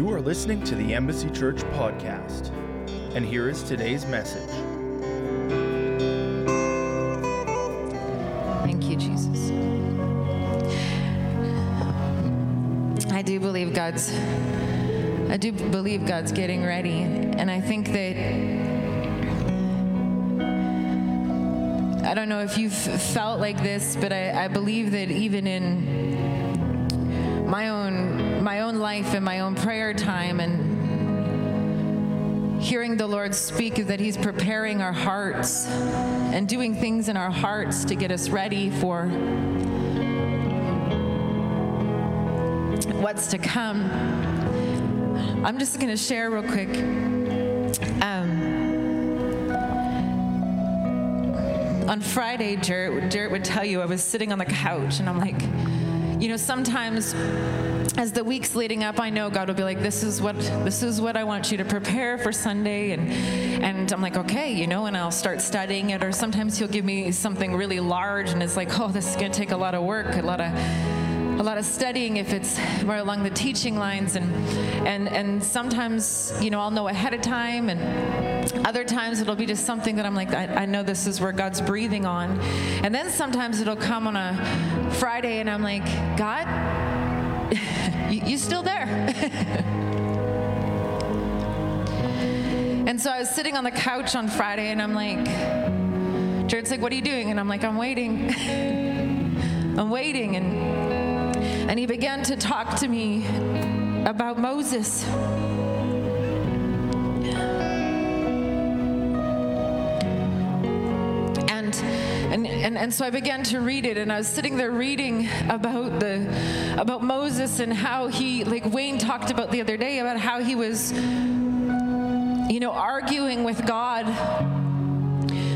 You are listening to the Embassy Church podcast, and here is today's message. Thank you, Jesus. I do believe God's I do believe God's getting ready and I think that I don't know if you've felt like this, but I, I believe that even in my own my own life and my own prayer time and hearing the Lord speak that He's preparing our hearts and doing things in our hearts to get us ready for what's to come. I'm just going to share real quick. Um, on Friday, Jarrett, Jarrett would tell you I was sitting on the couch and I'm like, you know, sometimes as the weeks leading up, I know God will be like, "This is what this is what I want you to prepare for Sunday," and and I'm like, "Okay," you know, and I'll start studying it. Or sometimes He'll give me something really large, and it's like, "Oh, this is going to take a lot of work, a lot of." a lot of studying if it's more along the teaching lines and and and sometimes you know I'll know ahead of time and other times it'll be just something that I'm like I, I know this is where God's breathing on and then sometimes it'll come on a Friday and I'm like God you, you still there. And so I was sitting on the couch on Friday and I'm like Jared's like what are you doing? And I'm like I'm waiting. I'm waiting. And and he began to talk to me about Moses. And, and, and so I began to read it, and I was sitting there reading about the about Moses and how he, like Wayne talked about the other day, about how he was, you know, arguing with God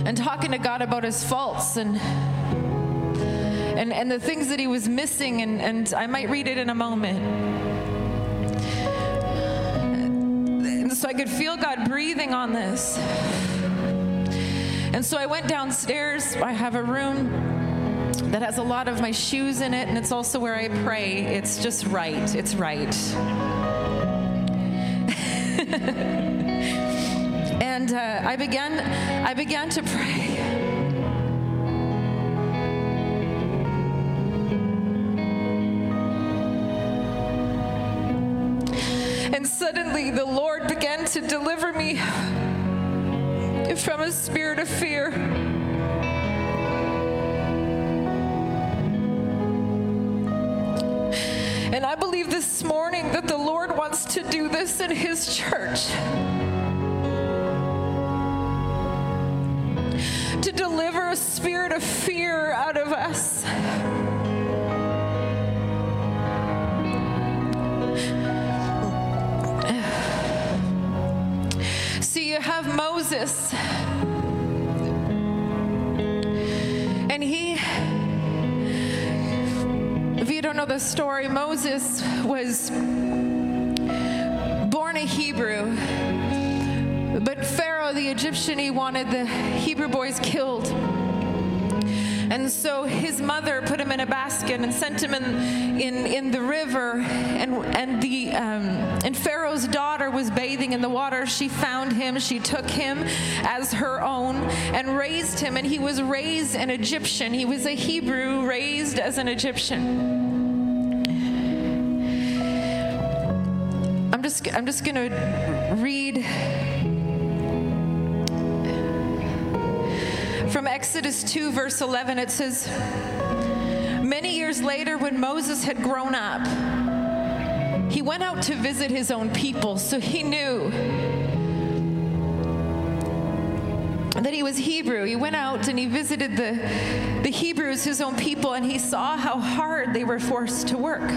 and talking to God about his faults and and, and the things that he was missing, and, and I might read it in a moment. And so I could feel God breathing on this. And so I went downstairs. I have a room that has a lot of my shoes in it, and it's also where I pray. It's just right. It's right. and uh, I began, I began to pray. And suddenly the Lord began to deliver me from a spirit of fear. And I believe this morning that the Lord wants to do this in His church. To deliver a spirit of fear Moses. And he, if you don't know the story, Moses was born a Hebrew. But Pharaoh, the Egyptian, he wanted the Hebrew boys killed. And so his mother put him in a basket and sent him in, in, in the river. And, and, the, um, and Pharaoh's daughter was bathing in the water. She found him. She took him as her own and raised him. And he was raised an Egyptian. He was a Hebrew raised as an Egyptian. I'm just, I'm just going to read From Exodus 2, verse 11, it says, Many years later, when Moses had grown up, he went out to visit his own people, so he knew that he was Hebrew. He went out and he visited the, the Hebrews, his own people, and he saw how hard they were forced to work.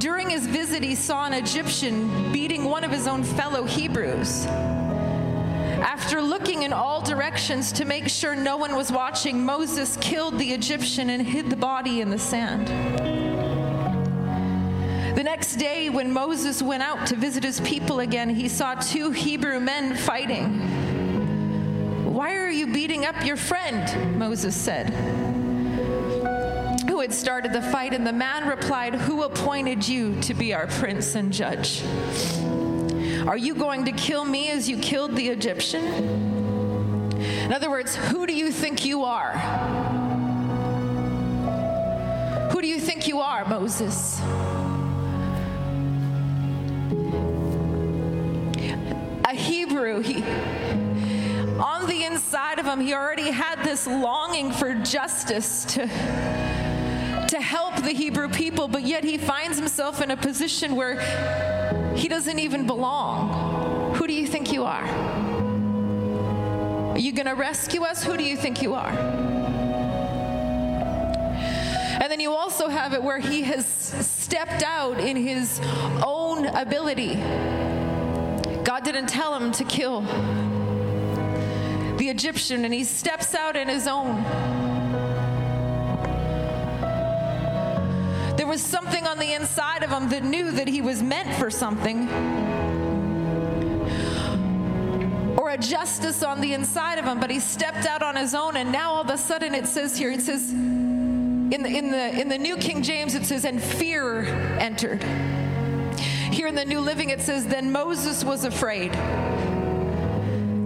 During his visit, he saw an Egyptian beating one of his own fellow Hebrews. After looking in all directions to make sure no one was watching, Moses killed the Egyptian and hid the body in the sand. The next day, when Moses went out to visit his people again, he saw two Hebrew men fighting. Why are you beating up your friend? Moses said, who had started the fight, and the man replied, Who appointed you to be our prince and judge? Are you going to kill me as you killed the Egyptian? In other words, who do you think you are? Who do you think you are, Moses? A Hebrew, he, on the inside of him, he already had this longing for justice to, to help the Hebrew people, but yet he finds himself in a position where he doesn't even belong. Who do you think you are? Are you going to rescue us? Who do you think you are? And then you also have it where he has stepped out in his own ability. God didn't tell him to kill the Egyptian, and he steps out in his own. Was something on the inside of him that knew that he was meant for something. Or a justice on the inside of him, but he stepped out on his own, and now all of a sudden it says here, it says, in the, in the, in the New King James, it says, and fear entered. Here in the New Living, it says, then Moses was afraid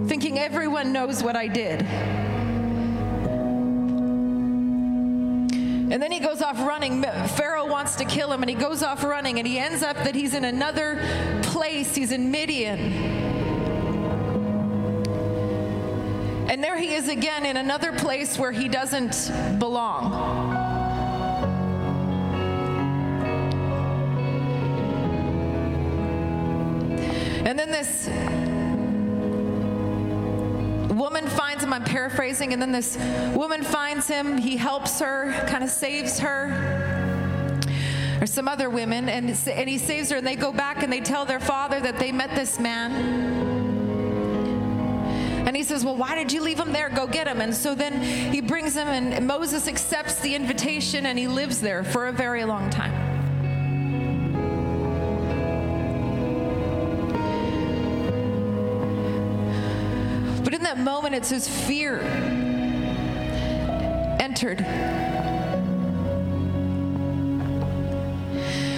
thinking everyone knows what I did. And then he goes off running. Pharaoh wants to kill him, and he goes off running, and he ends up that he's in another place. He's in Midian. And there he is again in another place where he doesn't belong. And then this woman finds him, I'm paraphrasing, and then this woman finds him. He helps her, kind of saves her. Or some other women, and, and he saves her, and they go back and they tell their father that they met this man. And he says, Well, why did you leave him there? Go get him. And so then he brings him, and Moses accepts the invitation, and he lives there for a very long time. That moment, it says fear entered.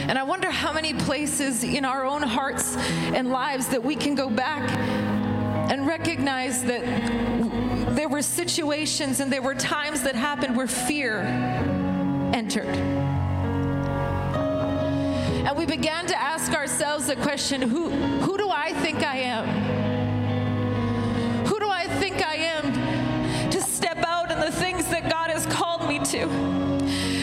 And I wonder how many places in our own hearts and lives that we can go back and recognize that there were situations and there were times that happened where fear entered. And we began to ask ourselves the question who, who do I think I am? To.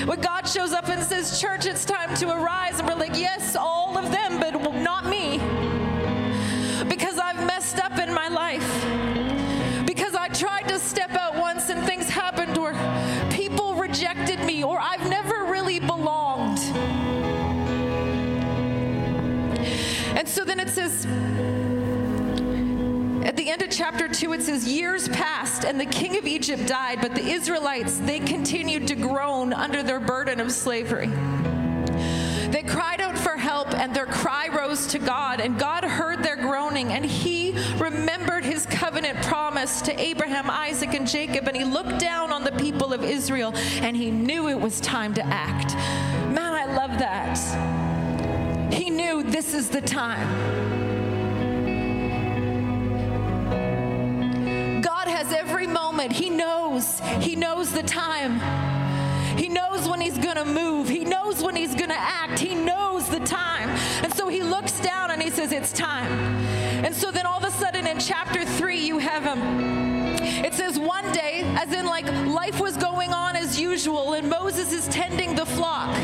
When God shows up and says, Church, it's time to arise, and we're like, Yes, all of them, but not me. Because I've messed up in my life. Because I tried to step out once and things happened or people rejected me, or I've never really belonged. And so then it says, end of chapter 2, it says, Years passed, and the king of Egypt died, but the Israelites, they continued to groan under their burden of slavery. They cried out for help, and their cry rose to God, and God heard their groaning, and He remembered His covenant promise to Abraham, Isaac, and Jacob, and He looked down on the people of Israel, and He knew it was time to act. Man, I love that. He knew this is the time. Every moment. He knows. He knows the time. He knows when he's to move. He knows when he's to act. He knows the time. And so he looks down and he says, It's time. And so then all of a sudden in chapter three, you have him. It says one day, as in like life was going on as usual, and Moses is tending the flock.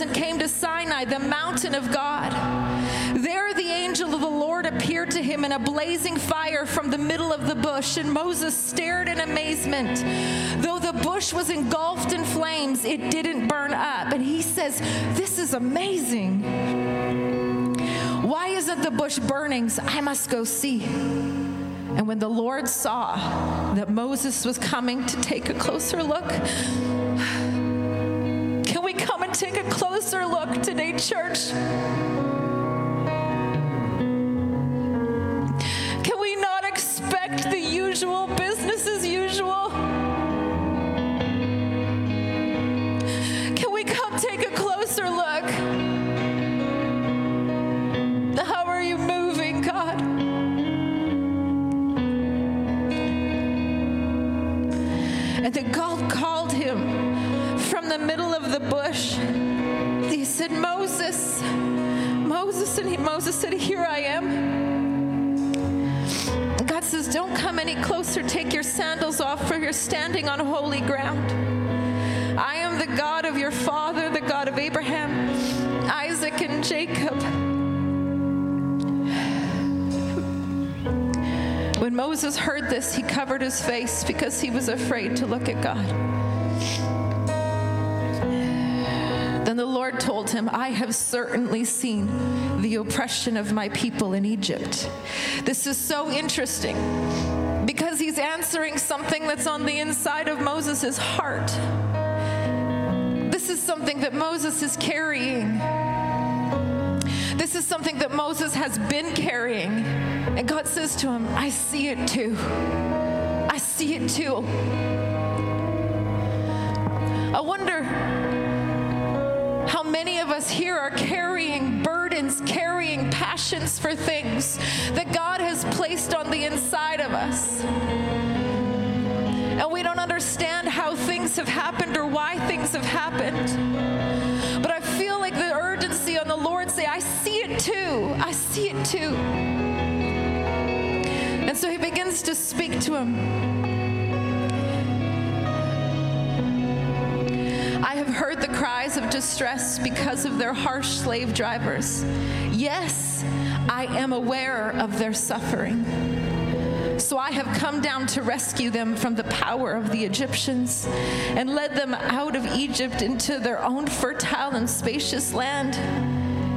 And came to Sinai, the mountain of God. There the angel of the Lord appeared to him in a blazing fire from the middle of the bush, and Moses stared in amazement. Though the bush was engulfed in flames, it didn't burn up. And he says, This is amazing. Why isn't the bush burning? I must go see. And when the Lord saw that Moses was coming to take a closer look, take a closer look today, church? Can we not expect the usual from the middle of the bush. He said, Moses, Moses. And he, Moses said, Here I am. God says, Don't come any closer. Take your sandals off, for you're standing on holy ground. I am the God of your father, the God of Abraham, Isaac, and Jacob. When Moses heard this, he covered his face because he was afraid to look at God. Then the Lord told him, I have certainly seen the oppression of my people in Egypt. This is so interesting because he's answering something that's on the inside of Moses' heart. This is something that Moses is carrying. This is something that Moses has been carrying. And God says to him, I see it too. I see it too. I wonder many of us here are carrying burdens, carrying passions for things that God has placed on the inside of us. And we don't understand how things have happened or why things have happened. But I feel like the urgency on the Lord say, I see it too. I see it too. And so he begins to speak to him. I have heard the cries of distress because of their harsh slave drivers. Yes, I am aware of their suffering. So I have come down to rescue them from the power of the Egyptians and led them out of Egypt into their own fertile and spacious land.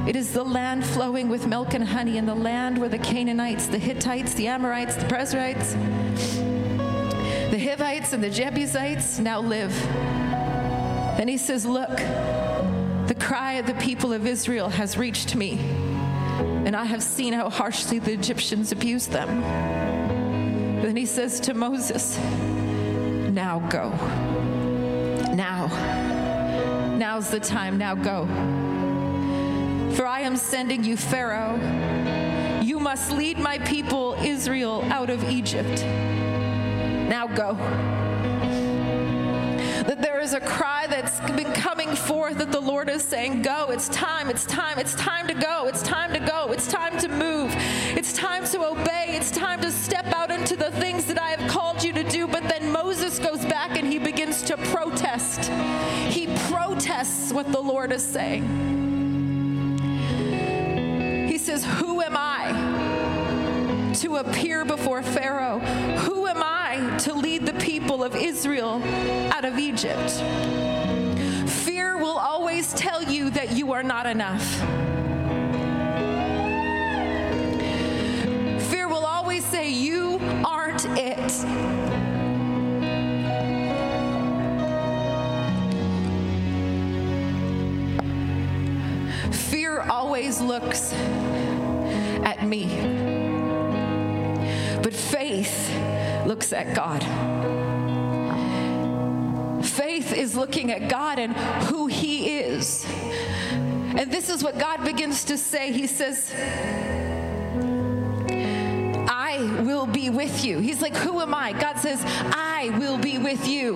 It is the land flowing with milk and honey, and the land where the Canaanites, the Hittites, the Amorites, the Perizzites, the Hivites, and the Jebusites now live. Then he says, Look, the cry of the people of Israel has reached me, and I have seen how harshly the Egyptians abused them. Then he says to Moses, Now go. Now. Now's the time. Now go. For I am sending you, Pharaoh. You must lead my people, Israel, out of Egypt. Now go that there is a cry that's been coming forth that the Lord is saying, Go, it's time, it's time, it's time to go, it's time to go, it's time to move, it's time to obey, it's time to step out into the things that I have called you to do. But then Moses goes back and he begins to protest. He protests what the Lord is saying. He says, Who am I to appear before Pharaoh? Who am I to lead the people of Israel out of Egypt? Fear will always tell you that you are not enough. Fear will always say, You aren't it. Fear always looks at me. But faith looks at God. Is looking at God and who He is. And this is what God begins to say. He says, I will be with you. He's like, Who am I? God says, I will be with you.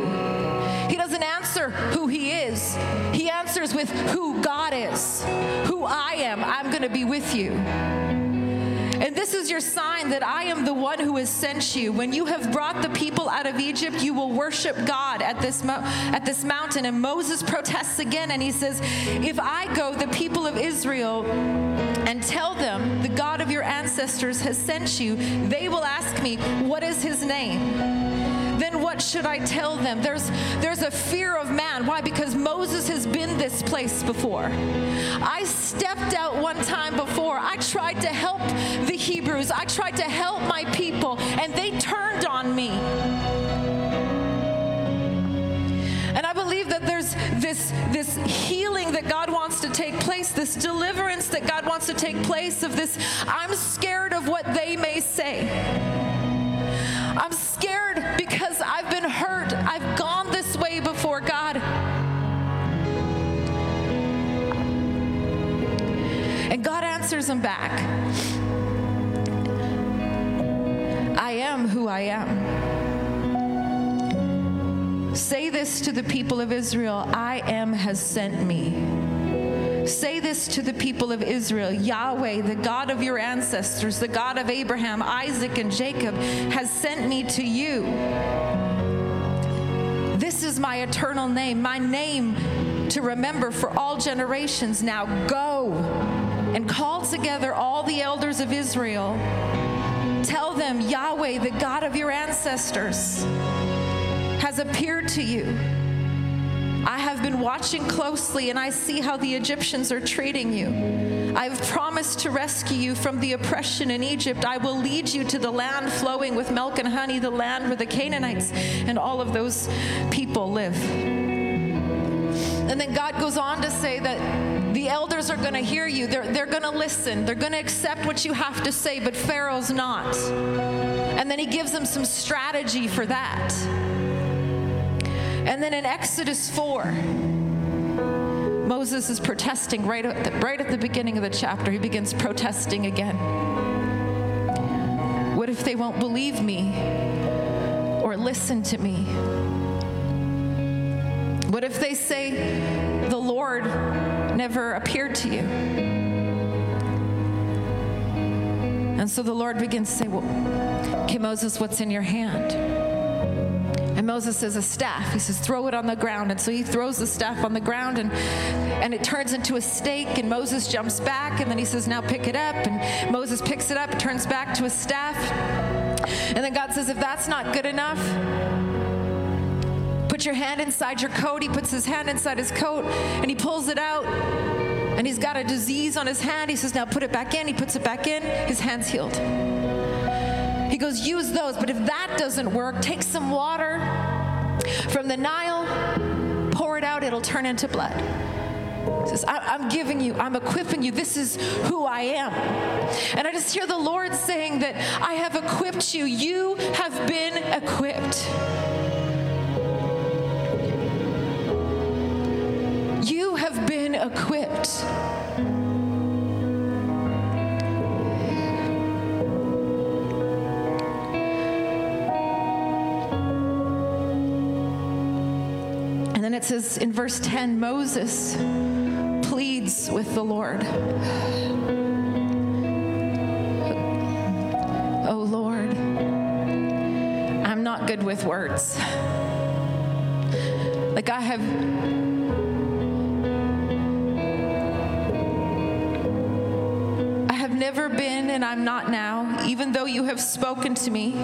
He doesn't answer who He is, He answers with who God is, who I am. I'm going to be with you. And this is your sign that I am the one who has sent you. When you have brought the people out of Egypt, you will worship God at this, mo- at this mountain. And Moses protests again and he says, If I go, the people of Israel, and tell them the God of your ancestors has sent you, they will ask me, What is his name? Then what should I tell them? There's, there's a fear of man. Why? Because Moses has been this place before. I stepped out one time before. I tried to help the Hebrews, I tried to help my people, and they turned on me. And I believe that there's this, this healing that God wants to take place, this deliverance that God wants to take place of this. I'm scared of what they may say. I'm scared because I've been hurt. I've gone this way before God. And God answers him back I am who I am. Say this to the people of Israel I am has sent me. Say this to the people of Israel Yahweh, the God of your ancestors, the God of Abraham, Isaac, and Jacob, has sent me to you. This is my eternal name, my name to remember for all generations. Now go and call together all the elders of Israel. Tell them, Yahweh, the God of your ancestors, has appeared to you. I have been watching closely and I see how the Egyptians are treating you. I have promised to rescue you from the oppression in Egypt. I will lead you to the land flowing with milk and honey, the land where the Canaanites and all of those people live. And then God goes on to say that the elders are going to hear you. They're, they're going to listen. They're going to accept what you have to say, but Pharaoh's not. And then he gives them some strategy for that. And then in Exodus 4, Moses is protesting right at, the, right at the beginning of the chapter. He begins protesting again. What if they won't believe me or listen to me? What if they say the Lord never appeared to you? And so the Lord begins to say, Well, okay, Moses, what's in your hand? Moses says, A staff. He says, Throw it on the ground. And so he throws the staff on the ground and, and it turns into a stake. And Moses jumps back. And then he says, Now pick it up. And Moses picks it up, turns back to a staff. And then God says, If that's not good enough, put your hand inside your coat. He puts his hand inside his coat and he pulls it out. And he's got a disease on his hand. He says, Now put it back in. He puts it back in. His hand's healed. He goes, Use those. But if that doesn't work, take some water from the Nile, pour it out. It'll turn into blood. He says, I'm giving you, I'm equipping you. This is who I am. And I just hear the Lord saying that I have equipped you. You have been equipped. You have been equipped. Says in verse 10 Moses pleads with the Lord. Oh Lord, I'm not good with words. Like I have I have never been and I'm not now, even though you have spoken to me.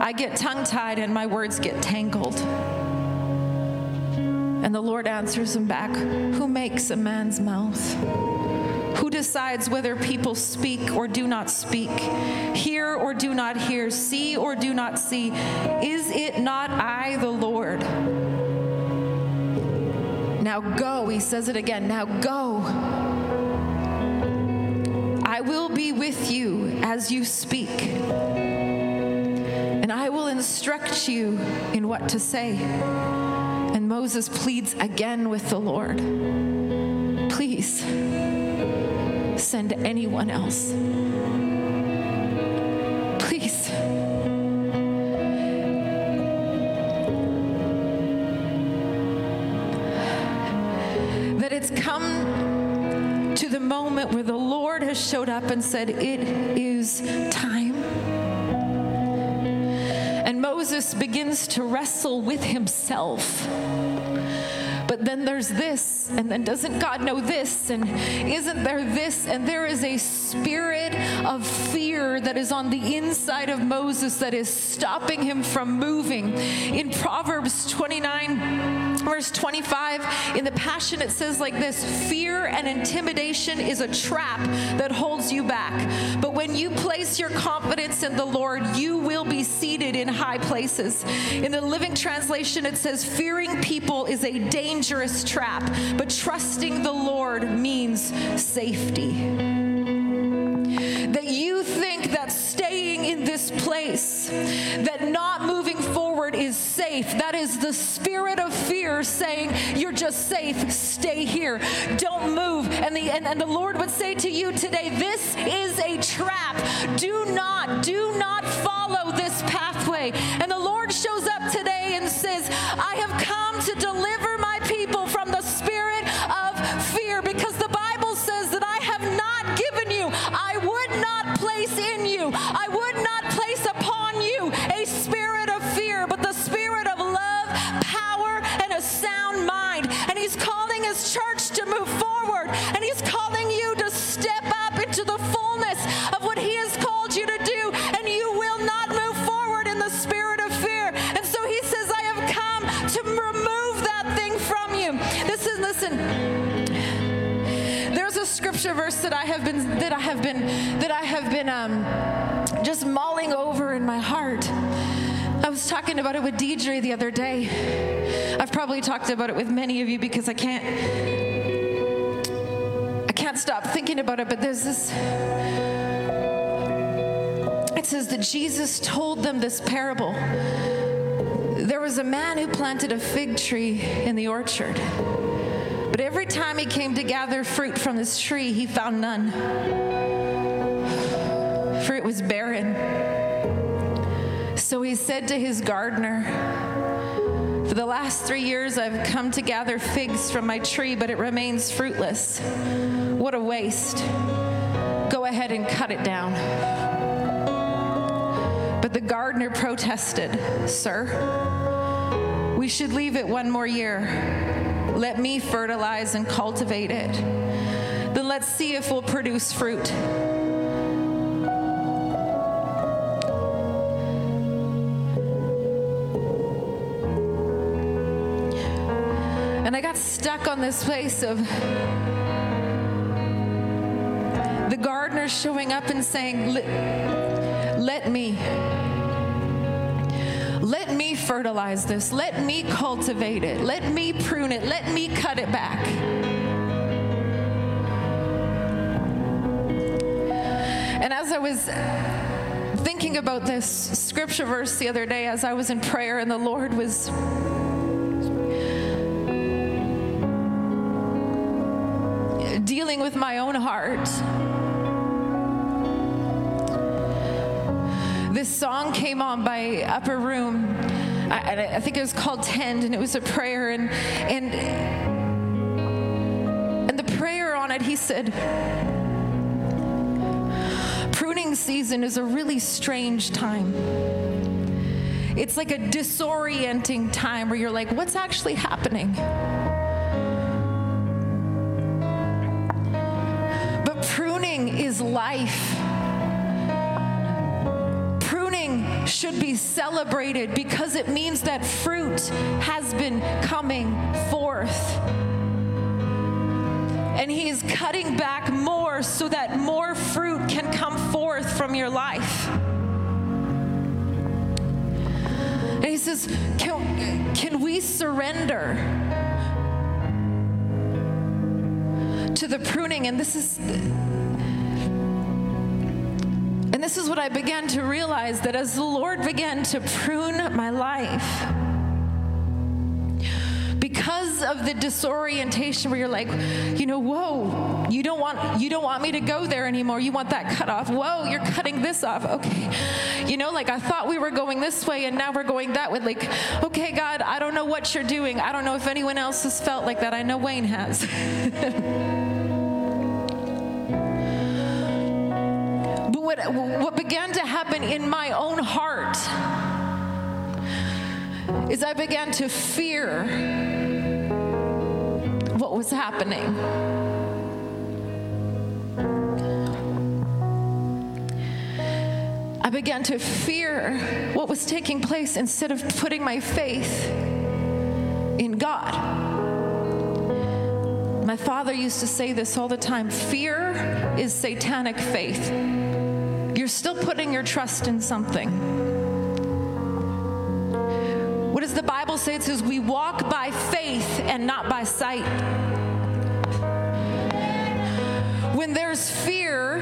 I get tongue tied and my words get tangled. And the Lord answers him back Who makes a man's mouth? Who decides whether people speak or do not speak, hear or do not hear, see or do not see? Is it not I, the Lord? Now go, he says it again. Now go. I will be with you as you speak, and I will instruct you in what to say. Moses pleads again with the Lord Please send anyone else. Please. That it's come to the moment where the Lord has showed up and said, It is time. Moses begins to wrestle with himself. But then there's this, and then doesn't God know this? And isn't there this? And there is a spirit of fear that is on the inside of Moses that is stopping him from moving. In Proverbs 29, verse 25, in the Passion, it says like this Fear and intimidation is a trap that holds you back. But when you place your confidence in the Lord, you will be seated in high places. In the Living Translation, it says, Fearing people is a dangerous trap, but trusting the Lord means safety. That you think that staying in this place, that not moving forward is safe. That is the spirit of fear saying, You're just safe, stay here, don't move. And the, and, and the Lord would say to you today, This is a trap. Do not, do not follow this pathway. And the Lord shows up today church to move forward, and He's calling you to step up into the fullness of what He has called you to do, and you will not move forward in the spirit of fear. And so He says, I have come to remove that thing from you. This is, listen, there's a scripture verse that I have been that I have been that I have been um, just mulling over in my heart. I was talking about it with Deidre the other day. I've probably talked about it with many of you because I can't I can't stop thinking about it, but there's this it says that Jesus told them this parable. There was a man who planted a fig tree in the orchard. But every time he came to gather fruit from this tree, he found none. For it was barren. So he said to his gardener, For the last three years I've come to gather figs from my tree, but it remains fruitless. What a waste. Go ahead and cut it down. But the gardener protested, Sir, we should leave it one more year. Let me fertilize and cultivate it. Then let's see if we'll produce fruit. And I got stuck on this place of the gardener showing up and saying, "Let- me. Let me fertilize this. Let me cultivate it. Let me prune it. Let me cut it back. And as I was thinking about this scripture verse the other day, as I was in prayer, and the Lord was dealing with my own heart. This song came on by Upper Room. I, I think it was called Tend, and it was a prayer. And and and the prayer on it, he said, "Pruning season is a really strange time." It's like a disorienting time where you're like, what's actually happening? Pruning is life. Pruning should be celebrated because it means that fruit has been coming forth. And He is cutting back more so that more fruit can come forth from your life. And He says, Can, can we surrender? to the pruning and this is and this is what I began to realize that as the Lord began to prune my life because of the disorientation where you're like you know whoa you don't want you don't want me to go there anymore. You want that cut off. Whoa you're cutting this off. Okay. You know like i thought we were going this way and now we're going that way. Like okay god i don't know what you're doing. I don't know if anyone else has felt like that. I know wayne has what what began to happen in my own heart is I began to fear what was happening. I began to fear what was taking place instead of putting my faith in God. My father used to say this all the time fear is satanic faith. You're still putting your trust in something. What does the Bible say? It says, We walk by faith and not by sight. When there's fear,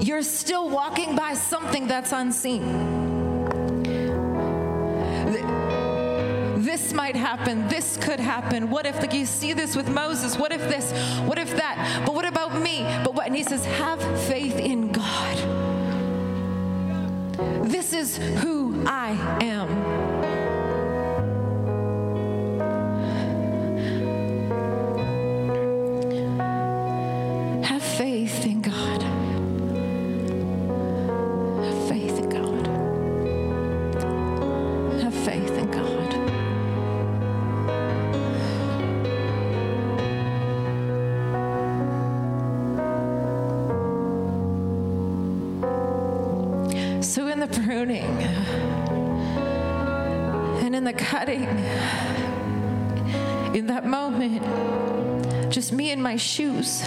you're still walking by something that's unseen. This might happen. This could happen. What if, like, you see this with Moses? What if this? What if that? But what about me? But what? And he says, have faith in God. This is who I am. So, in the pruning and in the cutting, in that moment, just me and my shoes.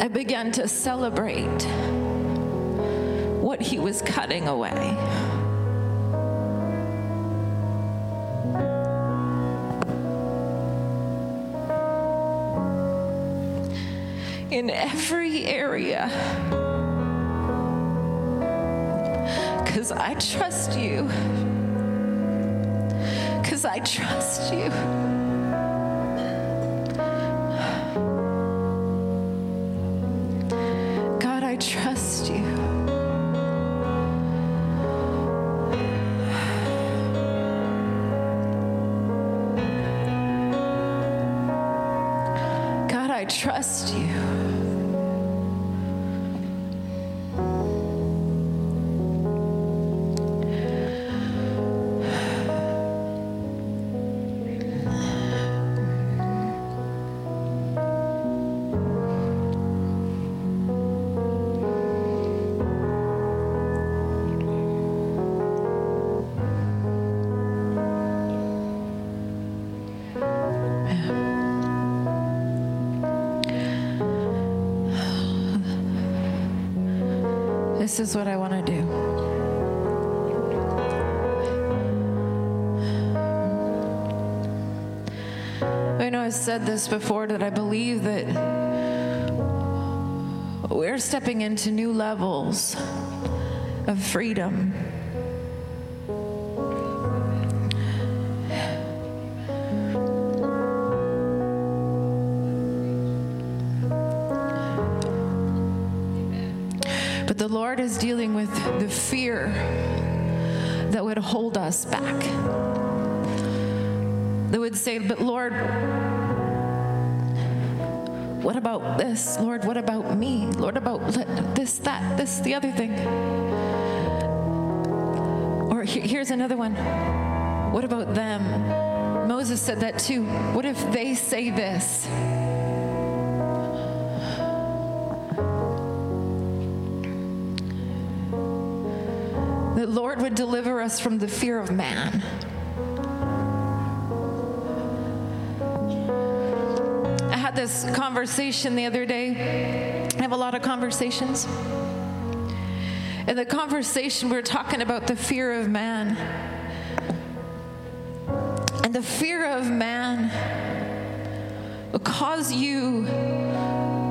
I began to celebrate what he was cutting away. In every area. Because I trust you. Because I trust you. This is what I want to do. I know I've said this before that I believe that we're stepping into new levels of freedom. Lord is dealing with the fear that would hold us back. That would say, But Lord, what about this? Lord, what about me? Lord, about this, that, this, the other thing. Or here's another one. What about them? Moses said that too. What if they say this? Lord would deliver us from the fear of man. I had this conversation the other day. I have a lot of conversations. In the conversation, we were talking about the fear of man. And the fear of man will cause you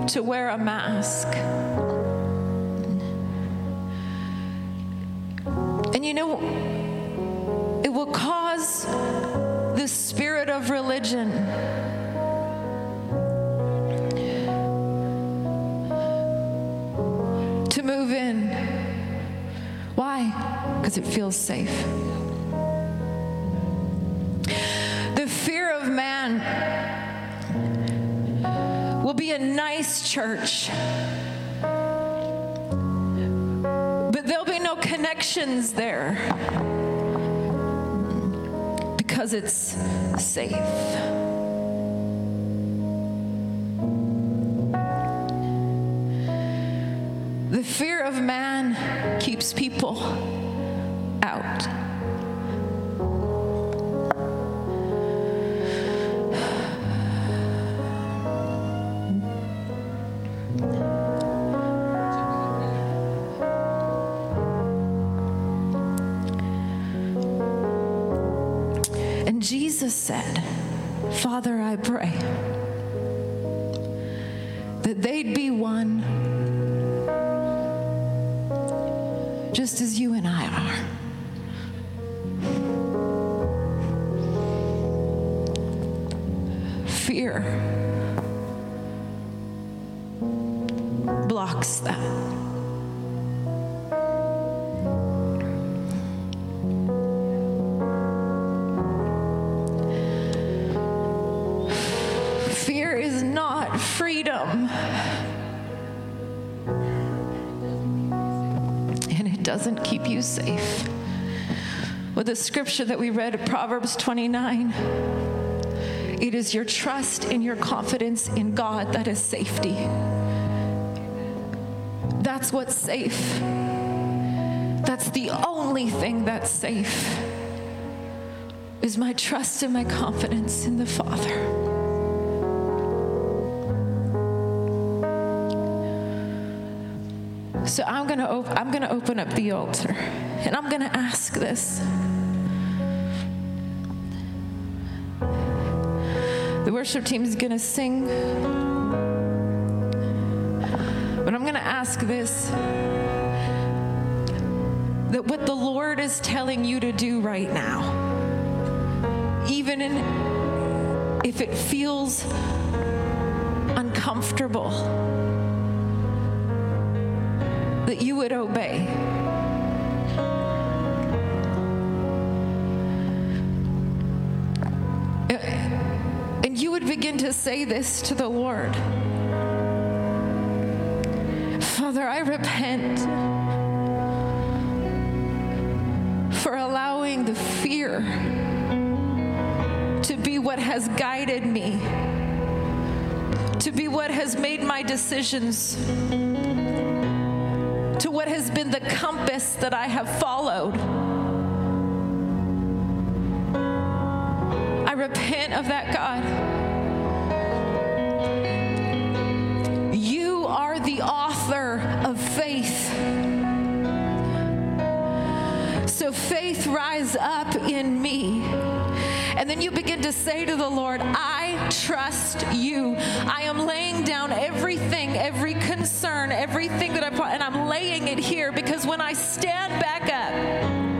to wear a mask. And you know, it will cause the spirit of religion to move in. Why? Because it feels safe. The fear of man will be a nice church. Connections there because it's safe. The fear of man keeps people out. Jesus said, Father, I pray that they'd be one just as you and I are. Fear doesn't keep you safe. With the scripture that we read, Proverbs 29, it is your trust and your confidence in God that is safety. That's what's safe. That's the only thing that's safe. Is my trust and my confidence in the Father. So I'm gonna op- I'm gonna open up the altar, and I'm gonna ask this. The worship team is gonna sing, but I'm gonna ask this: that what the Lord is telling you to do right now, even in, if it feels uncomfortable that you would obey. And you would begin to say this to the Lord Father, I repent for allowing the fear to be what has guided me, to be what has made my decisions to what has been the compass that I have followed. I repent of that, God. You are the author of faith. So faith rise up in me. And then you begin to say to the Lord, I trust you. I am laying down everything, every concern, everything that I brought, and I'm laying it here because when I stand back up,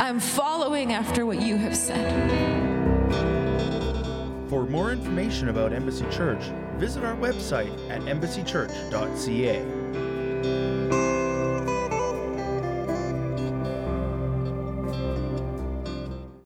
I'm following after what you have said. For more information about Embassy Church, visit our website at embassychurch.ca.